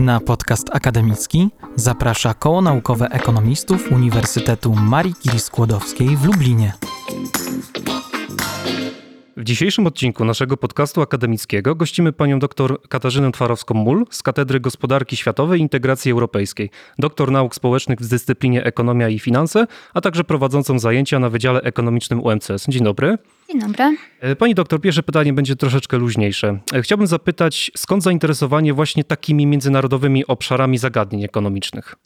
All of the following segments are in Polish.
Na podcast akademicki zaprasza Koło Naukowe Ekonomistów Uniwersytetu Marii Curie-Skłodowskiej w Lublinie. W dzisiejszym odcinku naszego podcastu akademickiego gościmy panią dr Katarzynę Twarowską-Mul z Katedry Gospodarki Światowej i Integracji Europejskiej, doktor nauk społecznych w dyscyplinie Ekonomia i Finanse, a także prowadzącą zajęcia na Wydziale Ekonomicznym UMCS. Dzień dobry. Dzień dobry. E, pani doktor, pierwsze pytanie będzie troszeczkę luźniejsze. E, chciałbym zapytać, skąd zainteresowanie właśnie takimi międzynarodowymi obszarami zagadnień ekonomicznych?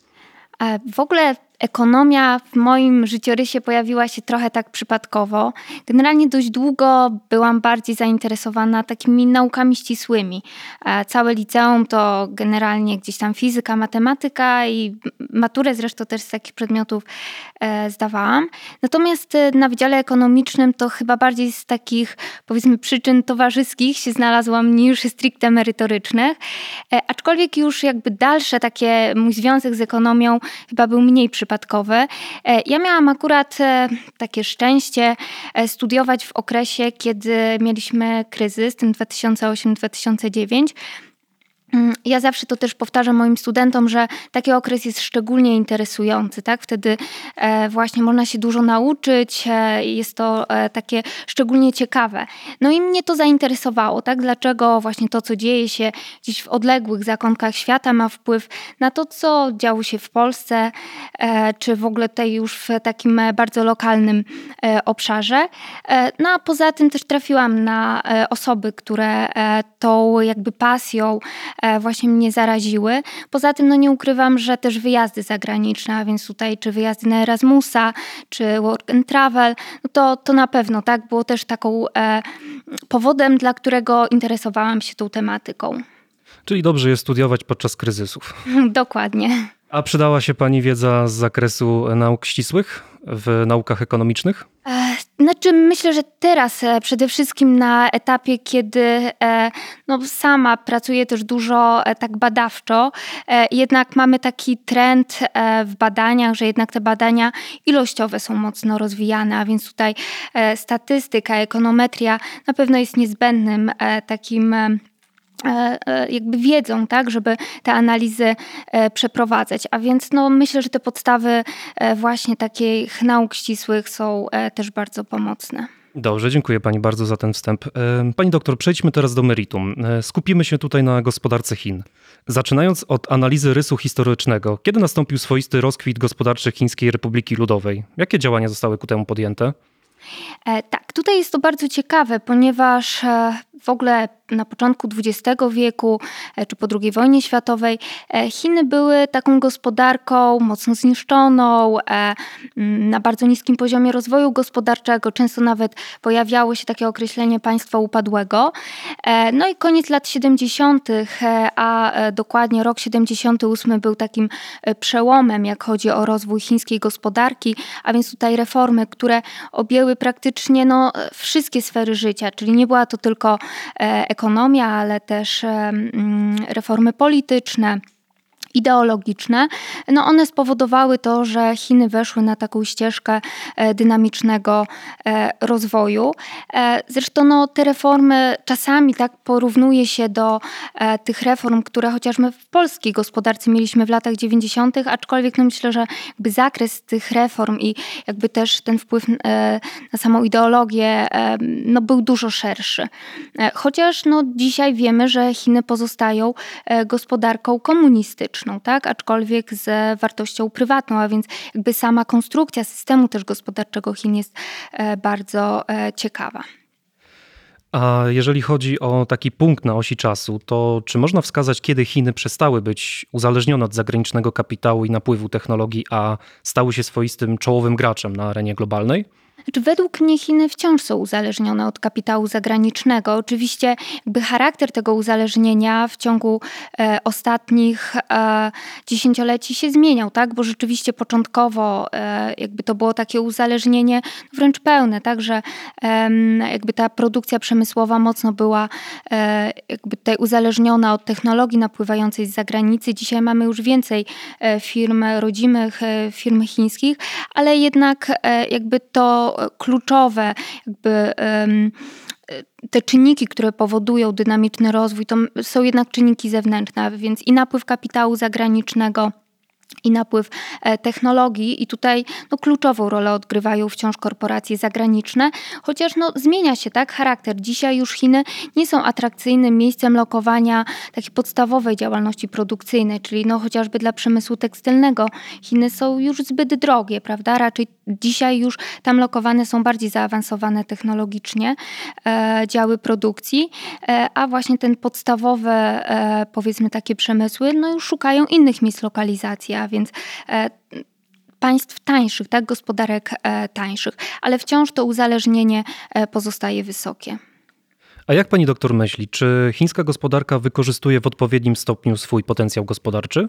E, w ogóle ekonomia w moim życiorysie pojawiła się trochę tak przypadkowo. Generalnie dość długo byłam bardziej zainteresowana takimi naukami ścisłymi. E, całe liceum to generalnie gdzieś tam fizyka, matematyka i maturę zresztą też z takich przedmiotów e, zdawałam. Natomiast na Wydziale Ekonomicznym to chyba bardziej z takich powiedzmy przyczyn towarzyskich się znalazłam niż stricte merytorycznych. Aczkolwiek już jakby dalsze takie mój związek z ekonomią chyba był mniej przypadkowy. E, ja miałam akurat e, takie szczęście e, studiować w okresie, kiedy mieliśmy kryzys, ten 2008-2009. Mm, ja zawsze to też powtarzam moim studentom, że taki okres jest szczególnie interesujący, tak? Wtedy e, właśnie można się dużo nauczyć, e, jest to e, takie szczególnie ciekawe. No i mnie to zainteresowało, tak? Dlaczego właśnie to, co dzieje się gdzieś w odległych zakątkach świata ma wpływ na to, co działo się w Polsce, czy w ogóle tutaj już w takim bardzo lokalnym obszarze. No a poza tym też trafiłam na osoby, które tą jakby pasją właśnie mnie zaraziły. Poza tym no nie ukrywam, że też wyjazdy zagraniczne, a więc tutaj czy wyjazdy na Erasmusa, czy work and travel, no to, to na pewno tak było też taką e, powodem, dla którego interesowałam się tą tematyką. Czyli dobrze jest studiować podczas kryzysów. Dokładnie. A przydała się Pani wiedza z zakresu nauk ścisłych w naukach ekonomicznych? E, znaczy, myślę, że teraz e, przede wszystkim na etapie, kiedy e, no, sama pracuję też dużo tak badawczo, jednak mamy taki trend w badaniach, że jednak te badania ilościowe są mocno rozwijane, a więc tutaj statystyka, ekonometria na pewno jest niezbędnym takim E, e, jakby wiedzą, tak, żeby te analizy e, przeprowadzać. A więc no, myślę, że te podstawy właśnie takich nauk ścisłych są też bardzo pomocne. Dobrze, dziękuję Pani bardzo za ten wstęp. Pani doktor, przejdźmy teraz do meritum. Skupimy się tutaj na gospodarce Chin. Zaczynając od analizy rysu historycznego, kiedy nastąpił swoisty rozkwit gospodarczy Chińskiej Republiki Ludowej? Jakie działania zostały ku temu podjęte? E, tak, tutaj jest to bardzo ciekawe, ponieważ e, w ogóle na początku XX wieku e, czy po II wojnie światowej Chiny były taką gospodarką mocno zniszczoną, na bardzo niskim poziomie rozwoju gospodarczego. Często nawet pojawiało się takie określenie państwa upadłego. No i koniec lat 70., a dokładnie rok 78 był takim przełomem, jak chodzi o rozwój chińskiej gospodarki, a więc tutaj reformy, które objęły praktycznie no, wszystkie sfery życia, czyli nie była to tylko e, ekonomia, ale też e, mm, reformy polityczne ideologiczne, no one spowodowały to, że Chiny weszły na taką ścieżkę e, dynamicznego e, rozwoju. E, zresztą no, te reformy czasami tak porównuje się do tych reform, które chociażby w polskiej gospodarce mieliśmy w latach 90., aczkolwiek no myślę, że jakby zakres tych reform i jakby też ten wpływ na samą ideologię no, był dużo szerszy. Chociaż no, dzisiaj wiemy, że Chiny pozostają gospodarką komunistyczną tak? aczkolwiek z wartością prywatną, a więc jakby sama konstrukcja systemu też gospodarczego Chin jest e, bardzo e, ciekawa. A jeżeli chodzi o taki punkt na osi czasu, to czy można wskazać, kiedy Chiny przestały być uzależnione od zagranicznego kapitału i napływu technologii, a stały się swoistym czołowym graczem na arenie globalnej? Znaczy, według mnie Chiny wciąż są uzależnione od kapitału zagranicznego. Oczywiście jakby charakter tego uzależnienia w ciągu e, ostatnich e, dziesięcioleci się zmieniał, tak? Bo rzeczywiście początkowo e, jakby to było takie uzależnienie wręcz pełne, tak? Że jakby ta produkcja przemysłowa mocno była e, jakby tutaj uzależniona od technologii napływającej z zagranicy. Dzisiaj mamy już więcej e, firm rodzimych, e, firm chińskich, ale jednak jakby to kluczowe jakby te czynniki, które powodują dynamiczny rozwój, to są jednak czynniki zewnętrzne, więc i napływ kapitału zagranicznego, i napływ e, technologii i tutaj no, kluczową rolę odgrywają wciąż korporacje zagraniczne, chociaż no, zmienia się tak charakter. Dzisiaj już Chiny nie są atrakcyjnym miejscem lokowania takiej podstawowej działalności produkcyjnej, czyli no, chociażby dla przemysłu tekstylnego. Chiny są już zbyt drogie, prawda? Raczej dzisiaj już tam lokowane są bardziej zaawansowane technologicznie e, działy produkcji, e, a właśnie ten podstawowe e, powiedzmy takie przemysły no, już szukają innych miejsc lokalizacji a więc e, państw tańszych, tak, gospodarek e, tańszych, ale wciąż to uzależnienie e, pozostaje wysokie. A jak pani doktor myśli, czy chińska gospodarka wykorzystuje w odpowiednim stopniu swój potencjał gospodarczy?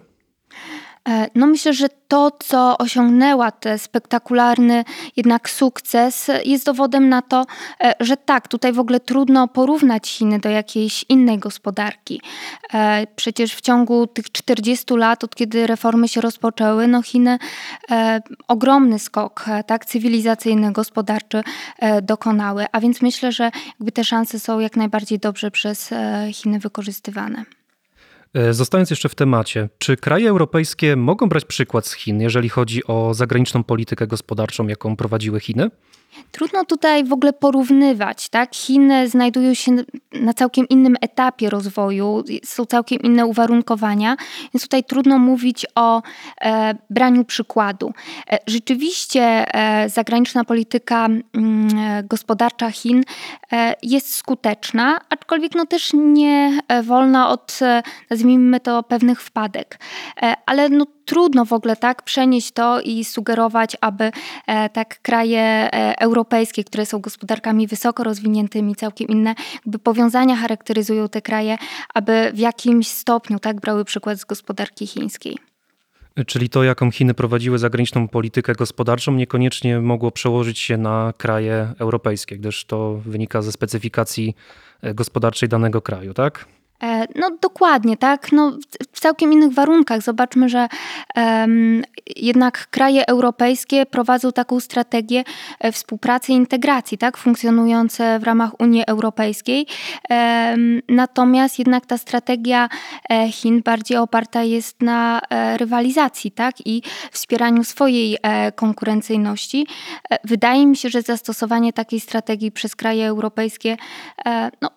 E, no myślę, że to, co osiągnęła, ten spektakularny jednak sukces, jest dowodem na to, e, że tak, tutaj w ogóle trudno porównać Chiny do jakiejś innej gospodarki. E, przecież w ciągu tych 40 lat, od kiedy reformy się rozpoczęły, no Chiny ogromny skok tak, cywilizacyjny, gospodarczy dokonały, a więc myślę, że jakby te szanse są jak najbardziej dobrze przez Chiny wykorzystywane. E, zostając jeszcze w temacie, czy kraje europejskie mogą brać przykład z Chin, jeżeli chodzi o zagraniczną politykę gospodarczą, jaką prowadziły Chiny? Trudno tutaj w ogóle porównywać. Tak? Chiny znajdują się na całkiem innym etapie rozwoju, są całkiem inne uwarunkowania, więc tutaj trudno mówić o e, braniu przykładu. E, rzeczywiście e, zagraniczna polityka mm, gospodarcza Chin e, jest skuteczna, aczkolwiek no też nie e, wolna od, e, nazwijmy to, pewnych wpadek. ale no trudno w ogóle tak przenieść to i sugerować, aby e, tak kraje e, europejskie, które są gospodarkami wysoko rozwiniętymi, całkiem inne, jakby powiązania charakteryzują te kraje, aby w jakimś stopniu tak brały przykład z gospodarki chińskiej. Czyli to, jaką Chiny prowadziły zagraniczną politykę gospodarczą, niekoniecznie mogło przełożyć się na kraje europejskie, gdyż to wynika ze specyfikacji e, gospodarczej danego kraju, tak? E, no dokładnie, tak. No, w całkiem innych warunkach. Zobaczmy, że um, jednak kraje europejskie prowadzą taką strategię e, współpracy i integracji, tak, funkcjonujące w ramach Unii Europejskiej. Um, natomiast jednak ta strategia e, Chin bardziej oparta jest na rywalizacji, tak, i wspieraniu swojej konkurencyjności. Wydaje mi się, że zastosowanie takiej strategii przez kraje europejskie no,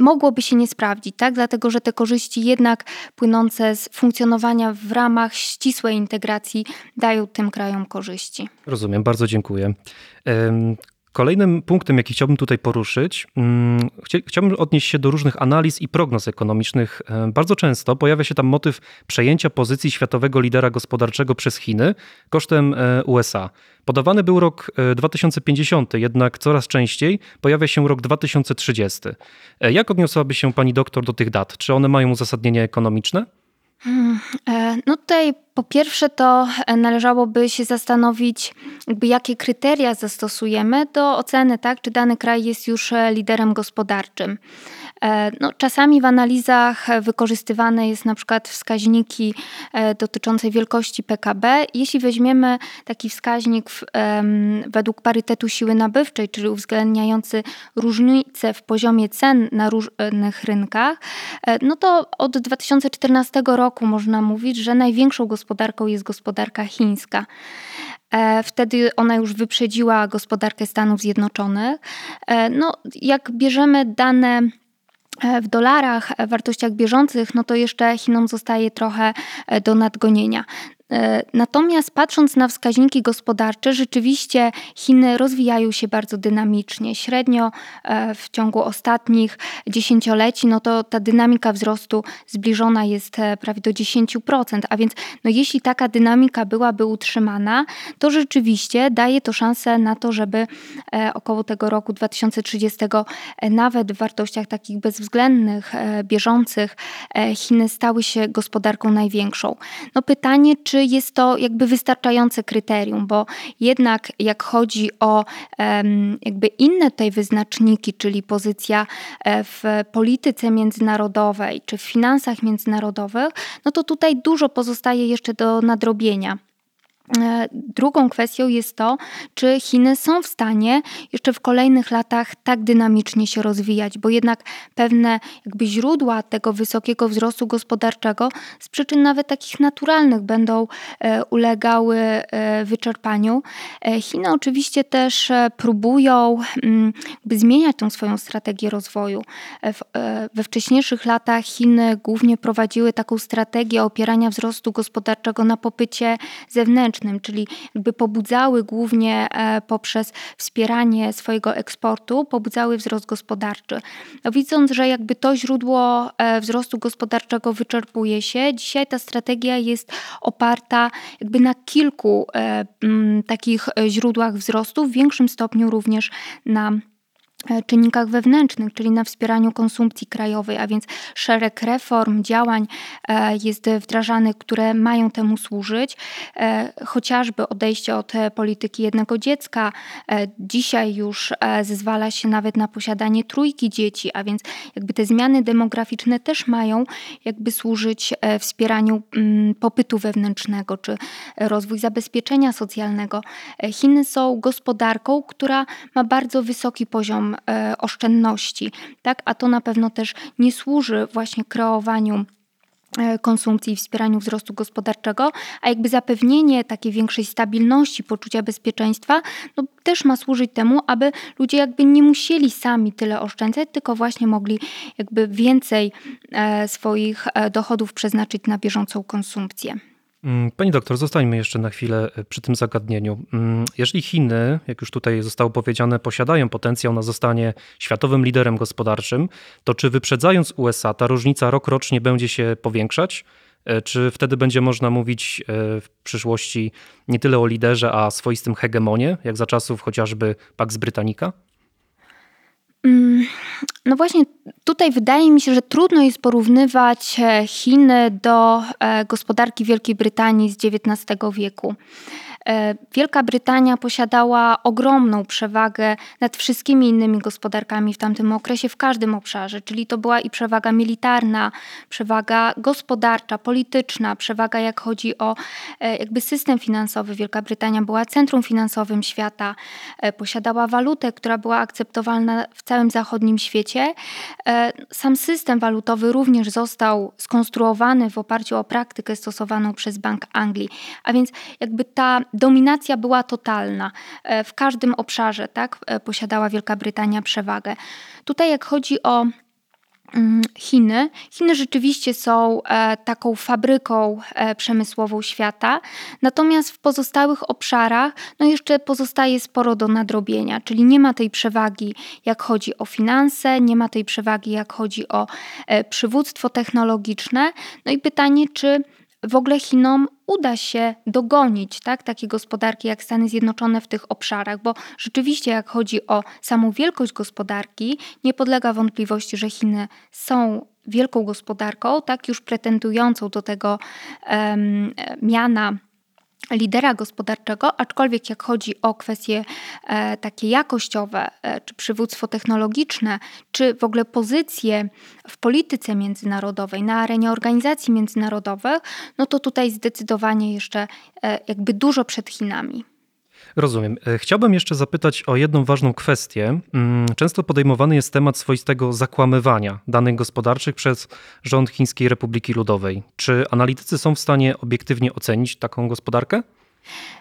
mogłoby się nie sprawdzić, tak? dlatego że te korzyści jednak płynące z funkcjonowania w ramach ścisłej integracji dają tym krajom korzyści. Rozumiem, bardzo dziękuję. Kolejnym punktem, jaki chciałbym tutaj poruszyć, mm, chciałbym odnieść się do różnych analiz i prognoz ekonomicznych. E, bardzo często pojawia się tam motyw przejęcia pozycji światowego lidera gospodarczego przez Chiny kosztem e, USA. Podawany był rok 2050, e, jednak coraz częściej pojawia się rok 2030. Jak odniosłaby się pani doktor do tych dat? Czy one mają uzasadnienie ekonomiczne? Hmm, no tutaj po pierwsze to e, należałoby się zastanowić, jakby jakie kryteria zastosujemy do oceny, tak, czy dany kraj jest już e, liderem gospodarczym. E, no, czasami w analizach wykorzystywane jest na przykład wskaźniki dotyczące wielkości PKB. Jeśli weźmiemy taki wskaźnik w, według parytetu siły nabywczej, czyli uwzględniający różnice w poziomie cen na różnych rynkach, no to od 2014 roku można mówić, że największą gospodarką gospodarką jest gospodarka chińska. E, wtedy ona już wyprzedziła gospodarkę Stanów Zjednoczonych. E, no, jak bierzemy dane e, w dolarach, wartościach bieżących, no to jeszcze Chinom zostaje trochę do nadgonienia. E, natomiast patrząc na wskaźniki gospodarcze, rzeczywiście Chiny rozwijają się bardzo dynamicznie. Średnio e, w ciągu ostatnich dziesięcioleci, no to ta dynamika wzrostu zbliżona jest e, prawie do 10%. A więc no jeśli taka dynamika byłaby utrzymana, to rzeczywiście daje to szansę na to, żeby około tego roku 2030 nawet w wartościach takich bezwzględnych, bieżących Chiny stały się gospodarką największą. No pytanie, czy jest to jakby wystarczające kryterium, bo jednak jak chodzi o jakby inne tutaj wyznaczniki, czyli pozycja e, w polityce międzynarodowej czy w finansach międzynarodowych, no to tutaj dużo pozostaje jeszcze do nadrobienia. E, drugą kwestią jest to, czy Chiny są w stanie jeszcze w kolejnych latach tak dynamicznie się rozwijać, bo jednak pewne jakby źródła tego wysokiego wzrostu gospodarczego z przyczyn nawet takich naturalnych będą e, ulegały e, wyczerpaniu. Chiny oczywiście też próbują mm, jakby zmieniać tą swoją strategię rozwoju. We wcześniejszych latach Chiny głównie prowadziły taką strategię opierania wzrostu gospodarczego na popycie zewnętrznym czyli jakby pobudzały głównie e, poprzez wspieranie swojego eksportu, pobudzały wzrost gospodarczy. No, widząc, że jakby to źródło e, wzrostu gospodarczego wyczerpuje się, dzisiaj ta strategia jest oparta jakby na kilku e, takich źródłach wzrostu, w większym stopniu również na czynnikach wewnętrznych, czyli na wspieraniu konsumpcji krajowej, a więc szereg reform, działań e, jest wdrażanych, które mają temu służyć. E, chociażby odejście od polityki jednego dziecka. Dzisiaj już zezwala się nawet na posiadanie trójki dzieci, a więc jakby te zmiany demograficzne też mają jakby służyć wspieraniu mm, popytu wewnętrznego czy rozwój zabezpieczenia socjalnego. Chiny są gospodarką, która ma bardzo wysoki poziom E, oszczędności, tak? a to na pewno też nie służy właśnie kreowaniu e, konsumpcji i wspieraniu wzrostu gospodarczego, a jakby zapewnienie takiej większej stabilności, poczucia bezpieczeństwa, no też ma służyć temu, aby ludzie jakby nie musieli sami tyle oszczędzać, tylko właśnie mogli jakby więcej e, swoich dochodów przeznaczyć na bieżącą konsumpcję. Mm, pani doktor, zostańmy jeszcze na chwilę e, przy tym zagadnieniu. Mm, jeżeli Chiny, jak już tutaj zostało powiedziane, posiadają potencjał na zostanie światowym liderem gospodarczym, to czy wyprzedzając USA ta różnica rok rocznie będzie się powiększać? E, czy wtedy będzie można mówić e, w przyszłości nie tyle o liderze, a swoistym hegemonie, jak za czasów chociażby Pax Britannica? Mm, no właśnie tutaj wydaje mi się, że trudno jest porównywać e, Chiny do e, gospodarki Wielkiej Brytanii z XIX wieku. E, Wielka Brytania posiadała ogromną przewagę nad wszystkimi innymi gospodarkami w tamtym okresie, w każdym obszarze, czyli to była i przewaga militarna, przewaga gospodarcza, polityczna, przewaga jak chodzi o e, jakby system finansowy. Wielka Brytania była centrum finansowym świata, e, posiadała walutę, która była akceptowalna w całym zachodnim świecie. Sam system walutowy również został skonstruowany w oparciu o praktykę stosowaną przez Bank Anglii, a więc jakby ta dominacja była totalna. E, w każdym obszarze tak, e, posiadała Wielka Brytania przewagę. Tutaj jak chodzi o mm, Chiny. Chiny rzeczywiście są e, taką fabryką przemysłową świata, natomiast w pozostałych obszarach no jeszcze pozostaje sporo do nadrobienia, czyli nie ma tej przewagi, jak chodzi o finanse, nie ma tej przewagi, jak chodzi o przywództwo technologiczne. No i pytanie, czy w ogóle Chinom uda się dogonić tak, takie gospodarki jak Stany Zjednoczone w tych obszarach, bo rzeczywiście jak chodzi o samą wielkość gospodarki, nie podlega wątpliwości, że Chiny są wielką gospodarką, tak już pretendującą do tego um, miana lidera gospodarczego, aczkolwiek jak chodzi o kwestie e, takie jakościowe, e, czy przywództwo technologiczne, czy w ogóle pozycje w polityce międzynarodowej, na arenie organizacji międzynarodowych, no to tutaj zdecydowanie jeszcze e, jakby dużo przed Chinami. Rozumiem. E, chciałbym jeszcze zapytać o jedną ważną kwestię. Mm, często podejmowany jest temat swoistego zakłamywania danych gospodarczych przez rząd Chińskiej Republiki Ludowej. Czy analitycy są w stanie obiektywnie ocenić taką gospodarkę?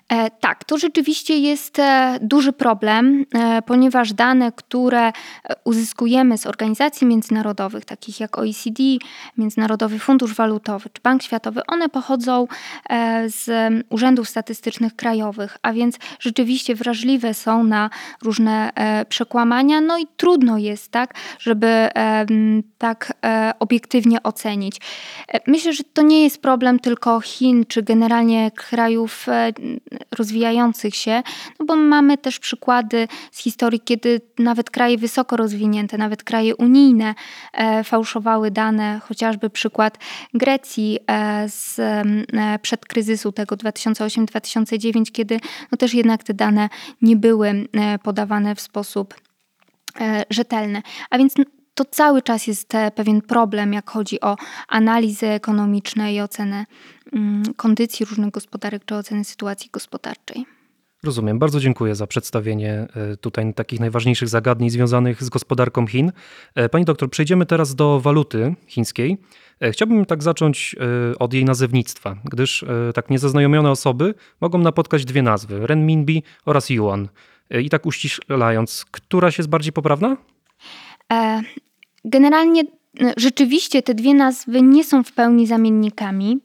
E, tak, to rzeczywiście jest e, duży problem, e, ponieważ dane, które uzyskujemy z organizacji międzynarodowych, takich jak OECD, Międzynarodowy Fundusz Walutowy czy Bank Światowy, one pochodzą z urzędów statystycznych krajowych, a więc rzeczywiście wrażliwe są na różne przekłamania, no i trudno jest, tak, żeby tak obiektywnie ocenić. Myślę, że to nie jest problem tylko Chin czy generalnie krajów rozwijających się, no bo mamy też przykłady z historii, kiedy nawet kraje wysoko rozwinięte, nawet kraje unijne e, fałszowały dane, chociażby przykład Grecji e, z, e, przed kryzysu tego 2008-2009, kiedy no też jednak te dane nie były podawane w sposób rzetelny. A więc to cały czas jest pewien problem, jak chodzi o analizy ekonomiczne i ocenę kondycji różnych gospodarek czy oceny sytuacji gospodarczej. Rozumiem. Bardzo dziękuję za przedstawienie e, tutaj takich najważniejszych zagadnień związanych z gospodarką Chin. E, pani doktor, przejdziemy teraz do waluty chińskiej. E, chciałbym tak zacząć od jej nazewnictwa, gdyż tak niezaznajomione osoby mogą napotkać dwie nazwy: renminbi oraz yuan. I tak uściślając, któraś jest bardziej poprawna? Generalnie rzeczywiście te dwie nazwy nie są w pełni zamiennikami.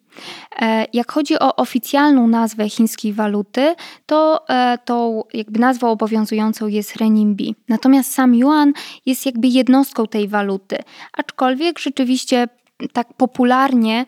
E, jak chodzi o oficjalną nazwę chińskiej waluty, to e, tą jakby nazwą obowiązującą jest renminbi. Natomiast sam yuan jest jakby jednostką tej waluty. Aczkolwiek rzeczywiście tak popularnie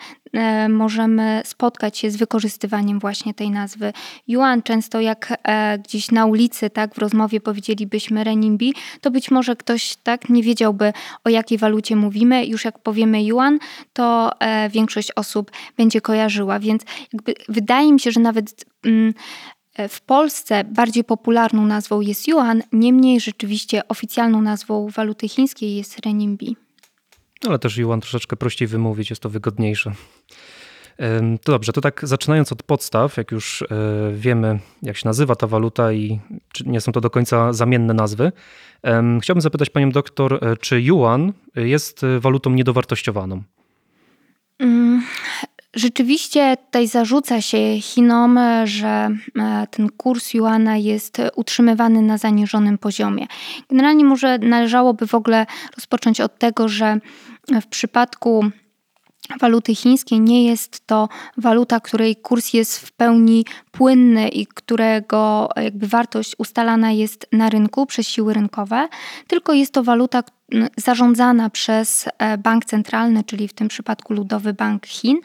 możemy spotkać się z wykorzystywaniem właśnie tej nazwy yuan. Często jak e, gdzieś na ulicy, tak, w rozmowie powiedzielibyśmy renminbi, to być może ktoś tak nie wiedziałby o jakiej walucie mówimy. Już jak powiemy yuan, to e, większość osób będzie kojarzyła, więc jakby wydaje mi się, że nawet mm, w Polsce bardziej popularną nazwą jest yuan, niemniej rzeczywiście oficjalną nazwą waluty chińskiej jest renminbi. Ale też yuan troszeczkę prościej wymówić, jest to wygodniejsze. To dobrze, to tak zaczynając od podstaw, jak już e, wiemy, jak się nazywa ta waluta i nie są to do końca zamienne nazwy, chciałbym zapytać panią doktor, e, czy yuan jest e, walutą niedowartościowaną? Mm, rzeczywiście tutaj zarzuca się Chinom, że ten kurs juana jest utrzymywany na zaniżonym poziomie. Generalnie może należałoby w ogóle rozpocząć od tego, że w przypadku waluty chińskiej nie jest to waluta, której kurs jest w pełni płynny i którego jakby wartość ustalana jest na rynku przez siły rynkowe, tylko jest to waluta, zarządzana przez e, bank centralny, czyli w tym przypadku Ludowy Bank Chin,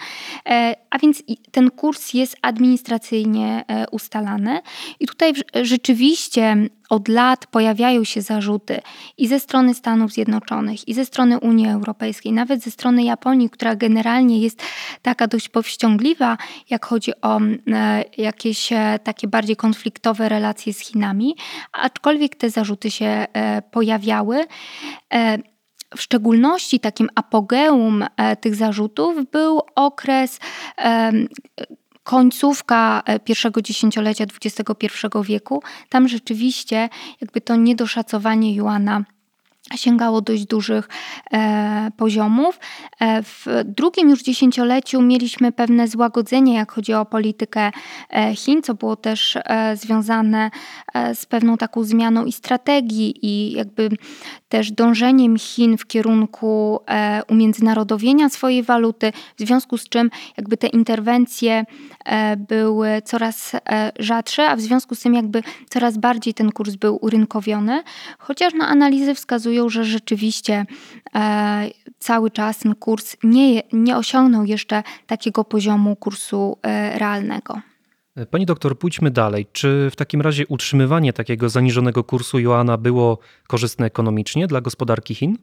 e, a więc ten kurs jest administracyjnie e, ustalany. I tutaj rzeczywiście od lat pojawiają się zarzuty i ze strony Stanów Zjednoczonych, i ze strony Unii Europejskiej, nawet ze strony Japonii, która generalnie jest taka dość powściągliwa, jak chodzi o jakieś takie bardziej konfliktowe relacje z Chinami, aczkolwiek te zarzuty się pojawiały. E, w szczególności takim apogeum e, tych zarzutów był okres końcówka e, pierwszego dziesięciolecia XXI wieku. Tam rzeczywiście jakby to niedoszacowanie Juana sięgało dość dużych e, poziomów. E, w drugim już dziesięcioleciu mieliśmy pewne złagodzenie, jak chodzi o politykę e, Chin, co było też e, związane e, z pewną taką zmianą i strategii i jakby też dążeniem Chin w kierunku e, umiędzynarodowienia swojej waluty, w związku z czym jakby te interwencje były coraz rzadsze, a w związku z tym jakby coraz bardziej ten kurs był urynkowiony, chociaż no, analizy wskazują, że rzeczywiście e, cały czas ten kurs nie, nie osiągnął jeszcze takiego poziomu kursu e, realnego. Pani doktor, pójdźmy dalej. Czy w takim razie utrzymywanie takiego zaniżonego kursu Joana było korzystne ekonomicznie dla gospodarki Chin?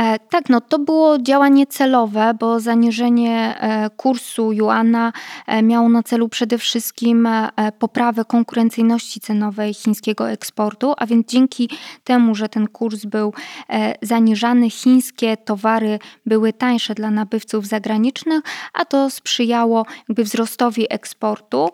E, tak, no to było działanie celowe, bo zaniżenie e, kursu juana e, miało na celu przede wszystkim poprawę konkurencyjności cenowej chińskiego eksportu, a więc dzięki temu, że ten kurs był zaniżany, chińskie towary były tańsze dla nabywców zagranicznych, a to sprzyjało jakby wzrostowi eksportu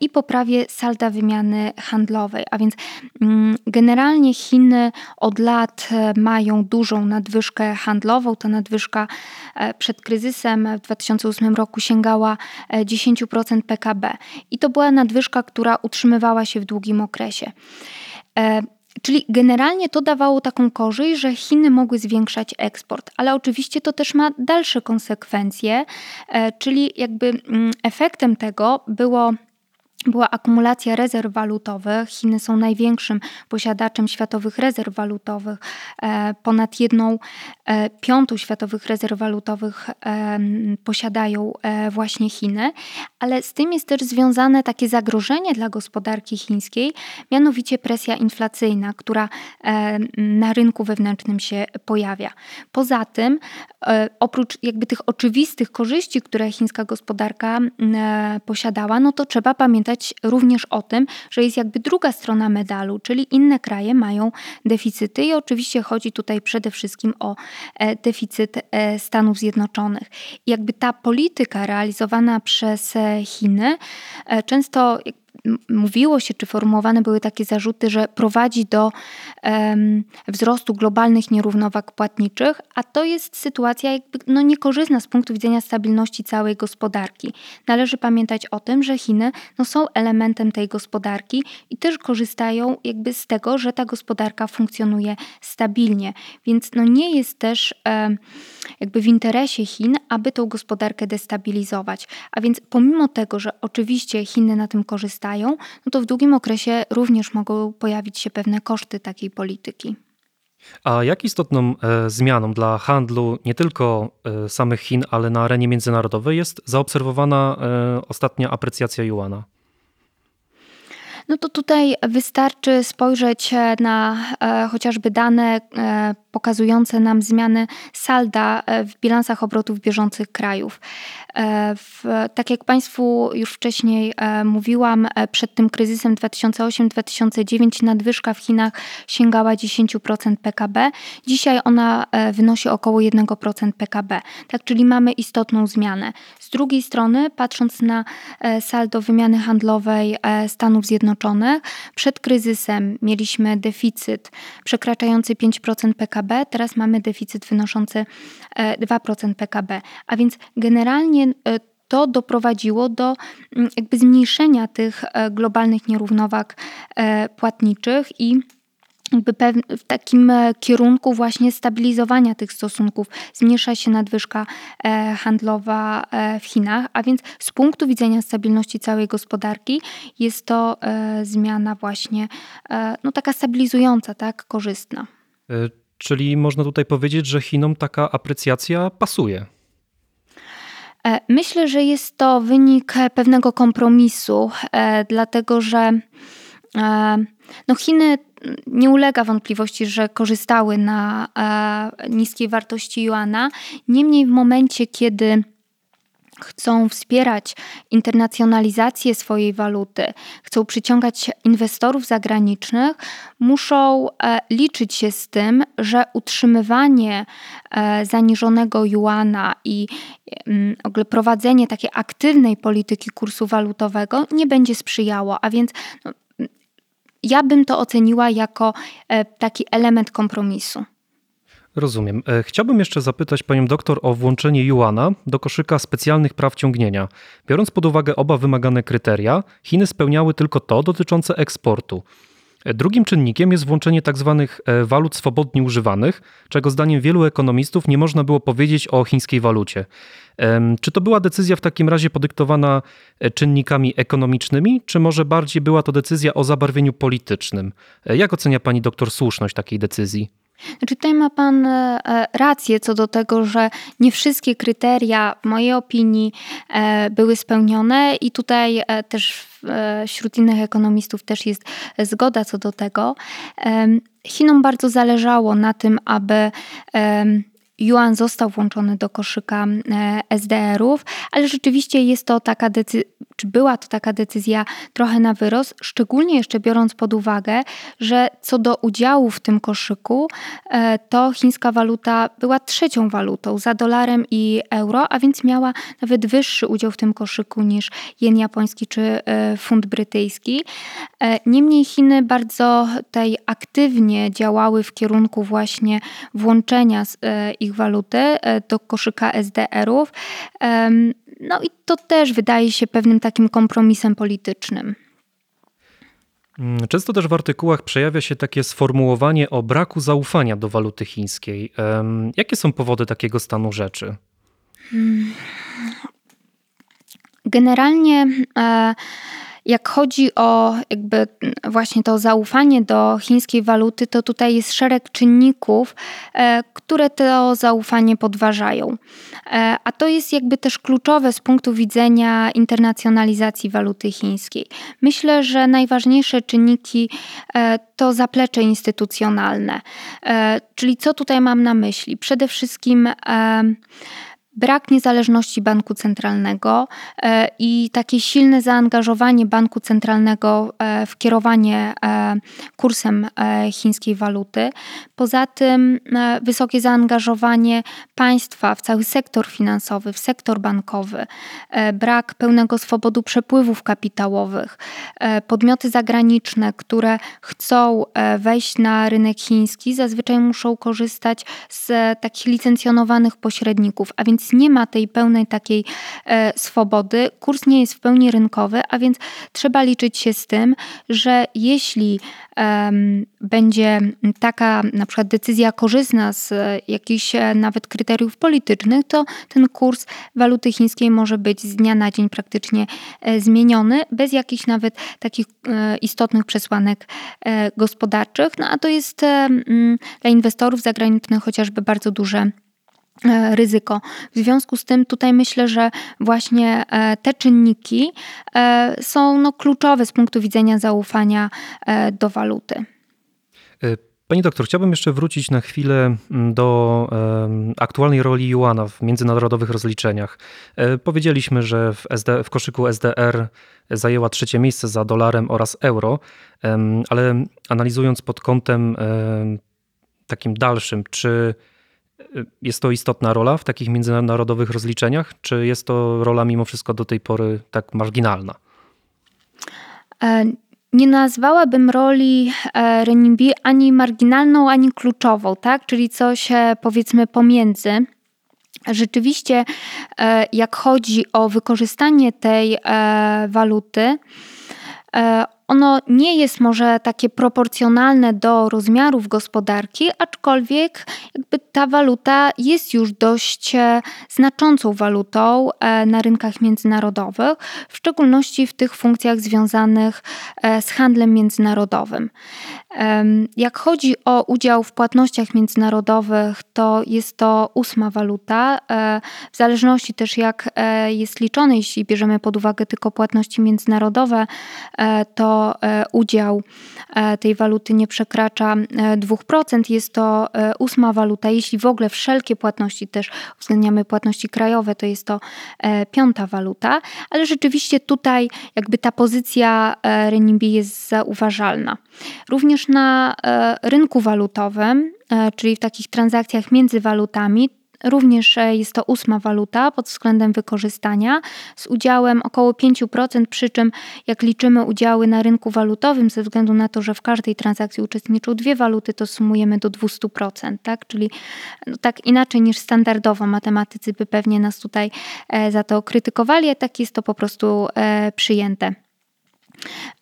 i poprawie salda wymiany handlowej. A więc mm, generalnie Chiny od lat mają dużą nadwyżkę nadwyżkę handlową. Ta nadwyżka e, przed kryzysem w 2008 roku sięgała 10% e, PKB. I to była nadwyżka, która utrzymywała się w długim okresie. E, czyli generalnie to dawało taką korzyść, że Chiny mogły zwiększać eksport, ale oczywiście to też ma dalsze konsekwencje, czyli jakby mm, efektem tego było była akumulacja rezerw walutowych. Chiny są największym posiadaczem światowych rezerw walutowych. E, ponad jedną e, piątą światowych rezerw walutowych e, posiadają właśnie Chiny, ale z tym jest też związane takie zagrożenie dla gospodarki chińskiej, mianowicie presja inflacyjna, która na rynku wewnętrznym się pojawia. Poza tym, oprócz jakby tych oczywistych korzyści, które chińska gospodarka posiadała, no to trzeba pamiętać, również o tym, że jest jakby druga strona medalu, czyli inne kraje mają deficyty i oczywiście chodzi tutaj przede wszystkim o e, deficyt e, Stanów Zjednoczonych. Jakby ta polityka realizowana przez Chiny często mówiło się, czy formułowane były takie zarzuty, że prowadzi do um, wzrostu globalnych nierównowag płatniczych, a to jest sytuacja jakby no, niekorzystna z punktu widzenia stabilności całej gospodarki. Należy pamiętać o tym, że Chiny no, są elementem tej gospodarki i też korzystają jakby z tego, że ta gospodarka funkcjonuje stabilnie. Więc no, nie jest też um, jakby w interesie Chin, aby tą gospodarkę destabilizować. A więc pomimo tego, że oczywiście Chiny na tym korzystają, no to w długim okresie również mogą pojawić się pewne koszty takiej polityki. A jak istotną e, zmianą dla handlu nie tylko e, samych Chin, ale na arenie międzynarodowej jest zaobserwowana e, ostatnia aprecjacja juana? No to tutaj wystarczy spojrzeć na e, chociażby dane e, pokazujące nam zmiany salda e, w bilansach obrotów bieżących krajów. E, w, tak jak Państwu już wcześniej e, mówiłam, przed tym kryzysem 2008-2009 nadwyżka w Chinach sięgała 10% PKB. Dzisiaj ona wynosi około 1% PKB. Tak, czyli mamy istotną zmianę. Z drugiej strony, patrząc na saldo wymiany handlowej Stanów Zjednoczonych, przed kryzysem mieliśmy deficyt przekraczający 5% PKB teraz mamy deficyt wynoszący 2% e, PKB. A więc generalnie e, to doprowadziło do mm, jakby zmniejszenia tych e, globalnych nierównowag płatniczych i jakby w takim kierunku właśnie stabilizowania tych stosunków zmniejsza się nadwyżka handlowa w Chinach, a więc z punktu widzenia stabilności całej gospodarki jest to zmiana właśnie no taka stabilizująca, tak, korzystna. Czyli można tutaj powiedzieć, że Chinom taka aprecjacja pasuje. E, myślę, że jest to wynik pewnego kompromisu, e, dlatego że e, no Chiny nie ulega wątpliwości, że korzystały na niskiej wartości juana. Niemniej w momencie, kiedy chcą wspierać internacjonalizację swojej waluty, chcą przyciągać inwestorów zagranicznych, muszą e, liczyć się z tym, że utrzymywanie e, zaniżonego juana i mm, ogóle prowadzenie takiej aktywnej polityki kursu walutowego nie będzie sprzyjało, a więc no, ja bym to oceniła jako e, taki element kompromisu. Rozumiem. E, chciałbym jeszcze zapytać panią doktor o włączenie Juana do koszyka specjalnych praw ciągnienia. Biorąc pod uwagę oba wymagane kryteria, Chiny spełniały tylko to dotyczące eksportu. E, drugim czynnikiem jest włączenie tzw. Tak e, walut swobodnie używanych, czego zdaniem wielu ekonomistów nie można było powiedzieć o chińskiej walucie. Czy to była decyzja w takim razie podyktowana czynnikami ekonomicznymi, czy może bardziej była to decyzja o zabarwieniu politycznym? Jak ocenia pani doktor słuszność takiej decyzji? Znaczy tutaj ma Pan e, e, rację co do tego, że nie wszystkie kryteria, w mojej opinii, e, były spełnione i tutaj też wśród innych ekonomistów też jest zgoda co do tego. Chinom bardzo zależało na tym, aby Yuan został włączony do koszyka SDR-ów, ale rzeczywiście jest to taka decyzja, czy była to taka decyzja trochę na wyrost, szczególnie jeszcze biorąc pod uwagę, że co do udziału w tym koszyku, e, to chińska waluta była trzecią walutą za dolarem i euro, a więc miała nawet wyższy udział w tym koszyku niż jen japoński czy e, funt brytyjski. E, niemniej Chiny bardzo tutaj aktywnie działały w kierunku właśnie włączenia ich waluty do koszyka SDR-ów. No i to też wydaje się pewnym takim kompromisem politycznym. Mm, często też w artykułach przejawia się takie sformułowanie o braku zaufania do waluty chińskiej. Jakie są powody takiego stanu rzeczy? Hmm. Generalnie e, jak chodzi o jakby właśnie to zaufanie do chińskiej waluty, to tutaj jest szereg czynników, e, które to zaufanie podważają. E, a to jest jakby też kluczowe z punktu widzenia internacjonalizacji waluty chińskiej. Myślę, że najważniejsze czynniki e, to zaplecze instytucjonalne. Czyli co tutaj mam na myśli? Przede wszystkim brak niezależności banku centralnego i takie silne zaangażowanie banku centralnego w kierowanie kursem chińskiej waluty. Poza tym wysokie zaangażowanie państwa w cały sektor finansowy, w sektor bankowy, brak pełnego swobodu przepływów kapitałowych, podmioty zagraniczne, które chcą wejść na rynek chiński, zazwyczaj muszą korzystać z takich licencjonowanych pośredników, a więc nie ma tej pełnej takiej e, swobody. Kurs nie jest w pełni rynkowy, a więc trzeba liczyć się z tym, że jeśli będzie taka na przykład decyzja korzystna z jakichś e, nawet kryteriów politycznych, to ten kurs waluty chińskiej może być z dnia na dzień praktycznie e, zmieniony, bez jakichś nawet takich istotnych przesłanek gospodarczych. No a to jest dla inwestorów zagranicznych chociażby bardzo duże e, ryzyko. W związku z tym tutaj myślę, że właśnie e, te czynniki e, są no, kluczowe z punktu widzenia zaufania do waluty. Pani doktor, chciałbym jeszcze wrócić na chwilę mm, do aktualnej roli Juana w międzynarodowych rozliczeniach. Powiedzieliśmy, że w, SD, w koszyku SDR zajęła trzecie miejsce za dolarem oraz euro, ale analizując pod kątem takim dalszym, czy jest to istotna rola w takich międzynarodowych rozliczeniach, czy jest to rola mimo wszystko do tej pory tak marginalna? E, nie nazwałabym roli e, renminbi ani marginalną, ani kluczową, tak? czyli coś e, powiedzmy pomiędzy. Rzeczywiście, jak chodzi o wykorzystanie tej waluty, ono nie jest może takie proporcjonalne do rozmiarów gospodarki, aczkolwiek jakby ta waluta jest już dość e, znaczącą walutą e, na rynkach międzynarodowych, w szczególności w tych funkcjach związanych e, z handlem międzynarodowym. Jak chodzi o udział w płatnościach międzynarodowych, to jest to ósma waluta. W zależności też jak jest liczone, jeśli bierzemy pod uwagę tylko płatności międzynarodowe, to E, udział e, tej waluty nie przekracza 2%. E, jest to ósma waluta. Jeśli w ogóle wszelkie płatności też uwzględniamy płatności krajowe, to jest to piąta waluta, ale rzeczywiście tutaj jakby ta pozycja renminbi jest zauważalna. Również na rynku walutowym, czyli w takich transakcjach między walutami, Również e, jest to ósma waluta pod względem wykorzystania z udziałem około 5%, przy czym jak liczymy udziały na rynku walutowym, ze względu na to, że w każdej transakcji uczestniczą dwie waluty, to sumujemy do 200%, tak? czyli no, tak inaczej niż standardowo. Matematycy by pewnie nas tutaj e, za to krytykowali, a tak jest to po prostu e, przyjęte.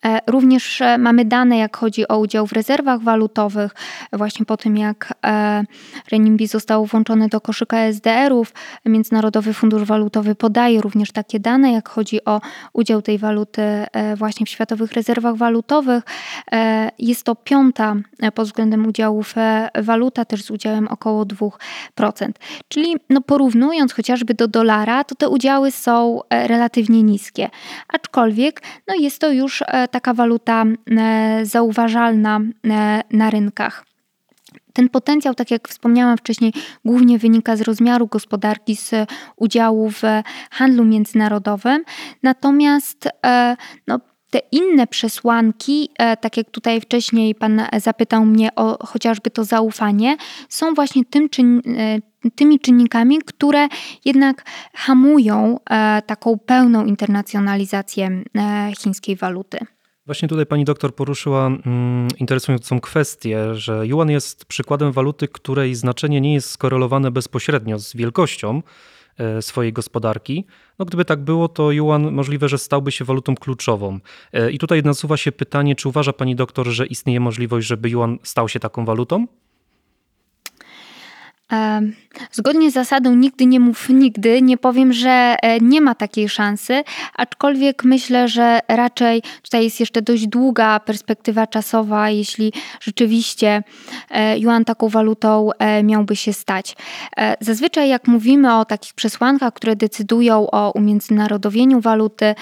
E, również e, mamy dane, jak chodzi o udział w rezerwach walutowych, właśnie po tym jak e, renminbi został włączony do koszyka SDR-ów. Międzynarodowy Fundusz Walutowy podaje również takie dane, jak chodzi o udział tej waluty właśnie w światowych rezerwach walutowych. Jest to piąta pod względem udziałów waluta, też z udziałem około 2%. Czyli no porównując chociażby do dolara, to te udziały są relatywnie niskie. Aczkolwiek no jest to już e, taka waluta e, zauważalna e, na rynkach. Ten potencjał, tak jak wspomniałam wcześniej, głównie wynika z rozmiaru gospodarki, z udziału w handlu międzynarodowym. Natomiast no, te inne przesłanki, tak jak tutaj wcześniej Pan zapytał mnie o chociażby to zaufanie, są właśnie tym, czyn, tymi czynnikami, które jednak hamują e, taką pełną internacjonalizację e, chińskiej waluty. Właśnie tutaj pani doktor poruszyła mm, interesującą kwestię, że yuan jest przykładem waluty, której znaczenie nie jest skorelowane bezpośrednio z wielkością e, swojej gospodarki. No, gdyby tak było, to yuan możliwe, że stałby się walutą kluczową. I tutaj nasuwa się pytanie, czy uważa pani doktor, że istnieje możliwość, żeby yuan stał się taką walutą? Zgodnie z zasadą nigdy nie mów nigdy, nie powiem, że e, nie ma takiej szansy, aczkolwiek myślę, że raczej tutaj jest jeszcze dość długa perspektywa czasowa, jeśli rzeczywiście e, yuan taką walutą e, miałby się stać. Zazwyczaj jak mówimy o takich przesłankach, które decydują o umiędzynarodowieniu waluty,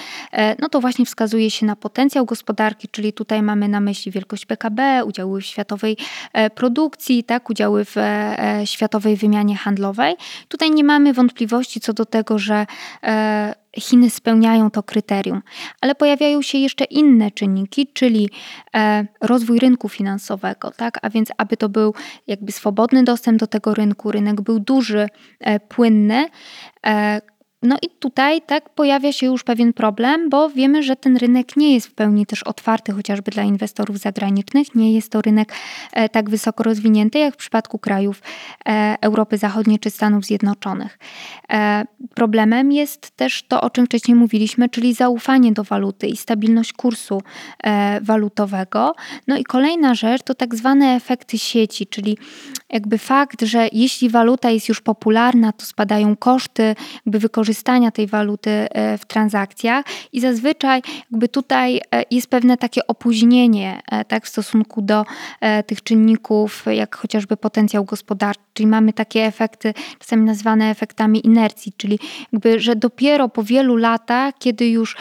no to właśnie wskazuje się na potencjał gospodarki, czyli tutaj mamy na myśli wielkość PKB, udziały w światowej produkcji, tak, udziały w światowej wymianie handlowej. Tutaj nie mamy wątpliwości co do tego, że e, Chiny spełniają to kryterium, ale pojawiają się jeszcze inne czynniki, czyli e, rozwój rynku finansowego, tak? A więc, aby to był jakby swobodny dostęp do tego rynku, rynek był duży, e, płynny. No i tutaj tak pojawia się już pewien problem, bo wiemy, że ten rynek nie jest w pełni też otwarty chociażby dla inwestorów zagranicznych. Nie jest to rynek e, tak wysoko rozwinięty jak w przypadku krajów e, Europy Zachodniej czy Stanów Zjednoczonych. E, problemem jest też to, o czym wcześniej mówiliśmy, czyli zaufanie do waluty i stabilność kursu walutowego. No i kolejna rzecz to tak zwane efekty sieci, czyli jakby fakt, że jeśli waluta jest już popularna, to spadają koszty jakby wykorzystania tej waluty e, w transakcjach. I zazwyczaj jakby tutaj e, jest pewne takie opóźnienie e, tak, w stosunku do tych czynników, jak chociażby potencjał gospodarczy, czyli mamy takie efekty czasami nazywane efektami inercji, czyli jakby, że dopiero po wielu latach, kiedy już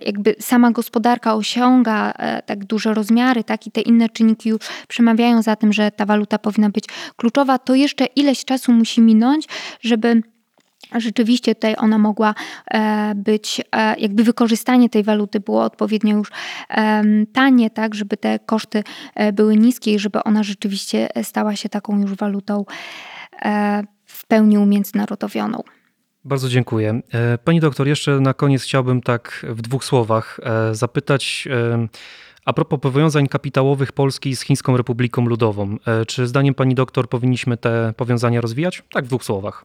jakby sama gospodarka osiąga tak duże rozmiary, tak, i te inne czynniki już przemawiają za tym, że ta waluta powinna być kluczowa, to jeszcze ileś czasu musi minąć, żeby rzeczywiście tutaj ona mogła e, być, e, jakby wykorzystanie tej waluty było odpowiednio już tanie, tak, żeby te koszty e, były niskie i żeby ona rzeczywiście stała się taką już walutą w pełni umiędzynarodowioną. Bardzo dziękuję. Pani doktor, jeszcze na koniec chciałbym tak w dwóch słowach zapytać a propos powiązań kapitałowych Polski z Chińską Republiką Ludową, e, czy zdaniem pani doktor powinniśmy te powiązania rozwijać? Tak w dwóch słowach.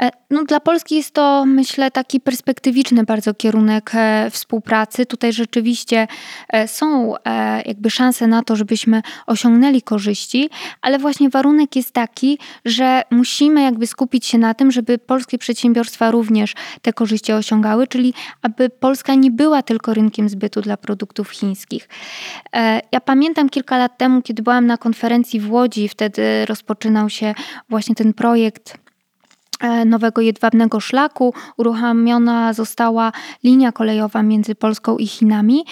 E, no, dla Polski jest to, myślę, taki perspektywiczny bardzo kierunek e, współpracy. Tutaj rzeczywiście są jakby szanse na to, żebyśmy osiągnęli korzyści, ale właśnie warunek jest taki, że musimy jakby skupić się na tym, żeby polskie przedsiębiorstwa również te korzyści osiągały, czyli aby Polska nie była tylko rynkiem zbytu dla produktów chińskich. E, ja pamiętam kilka lat temu, kiedy byłam na konferencji w Łodzi, wtedy rozpoczynał się właśnie ten projekt e, nowego jedwabnego szlaku. Uruchomiona została linia kolejowa między Polską i Chinami.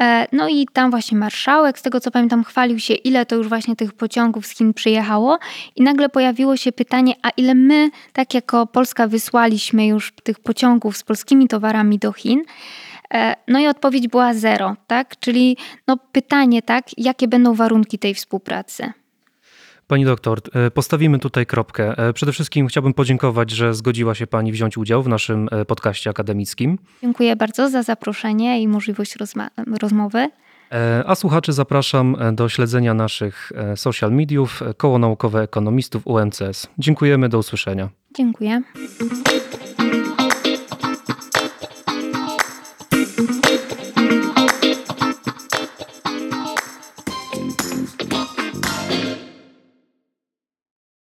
E, no i tam właśnie marszałek, z tego co pamiętam, chwalił się, ile to już właśnie tych pociągów z Chin przyjechało. I nagle pojawiło się pytanie, a ile my, tak jako Polska, wysłaliśmy już tych pociągów z polskimi towarami do Chin. E, no i odpowiedź była zero, tak? Czyli no pytanie, tak, jakie będą warunki tej współpracy? Pani doktor, e, postawimy tutaj kropkę. E, przede wszystkim chciałbym podziękować, że zgodziła się Pani wziąć udział w naszym podcaście akademickim. Dziękuję bardzo za zaproszenie i możliwość rozmowy. A słuchaczy zapraszam do śledzenia naszych social mediów Koło Naukowe Ekonomistów UMCS. Dziękujemy, do usłyszenia. Dziękuję.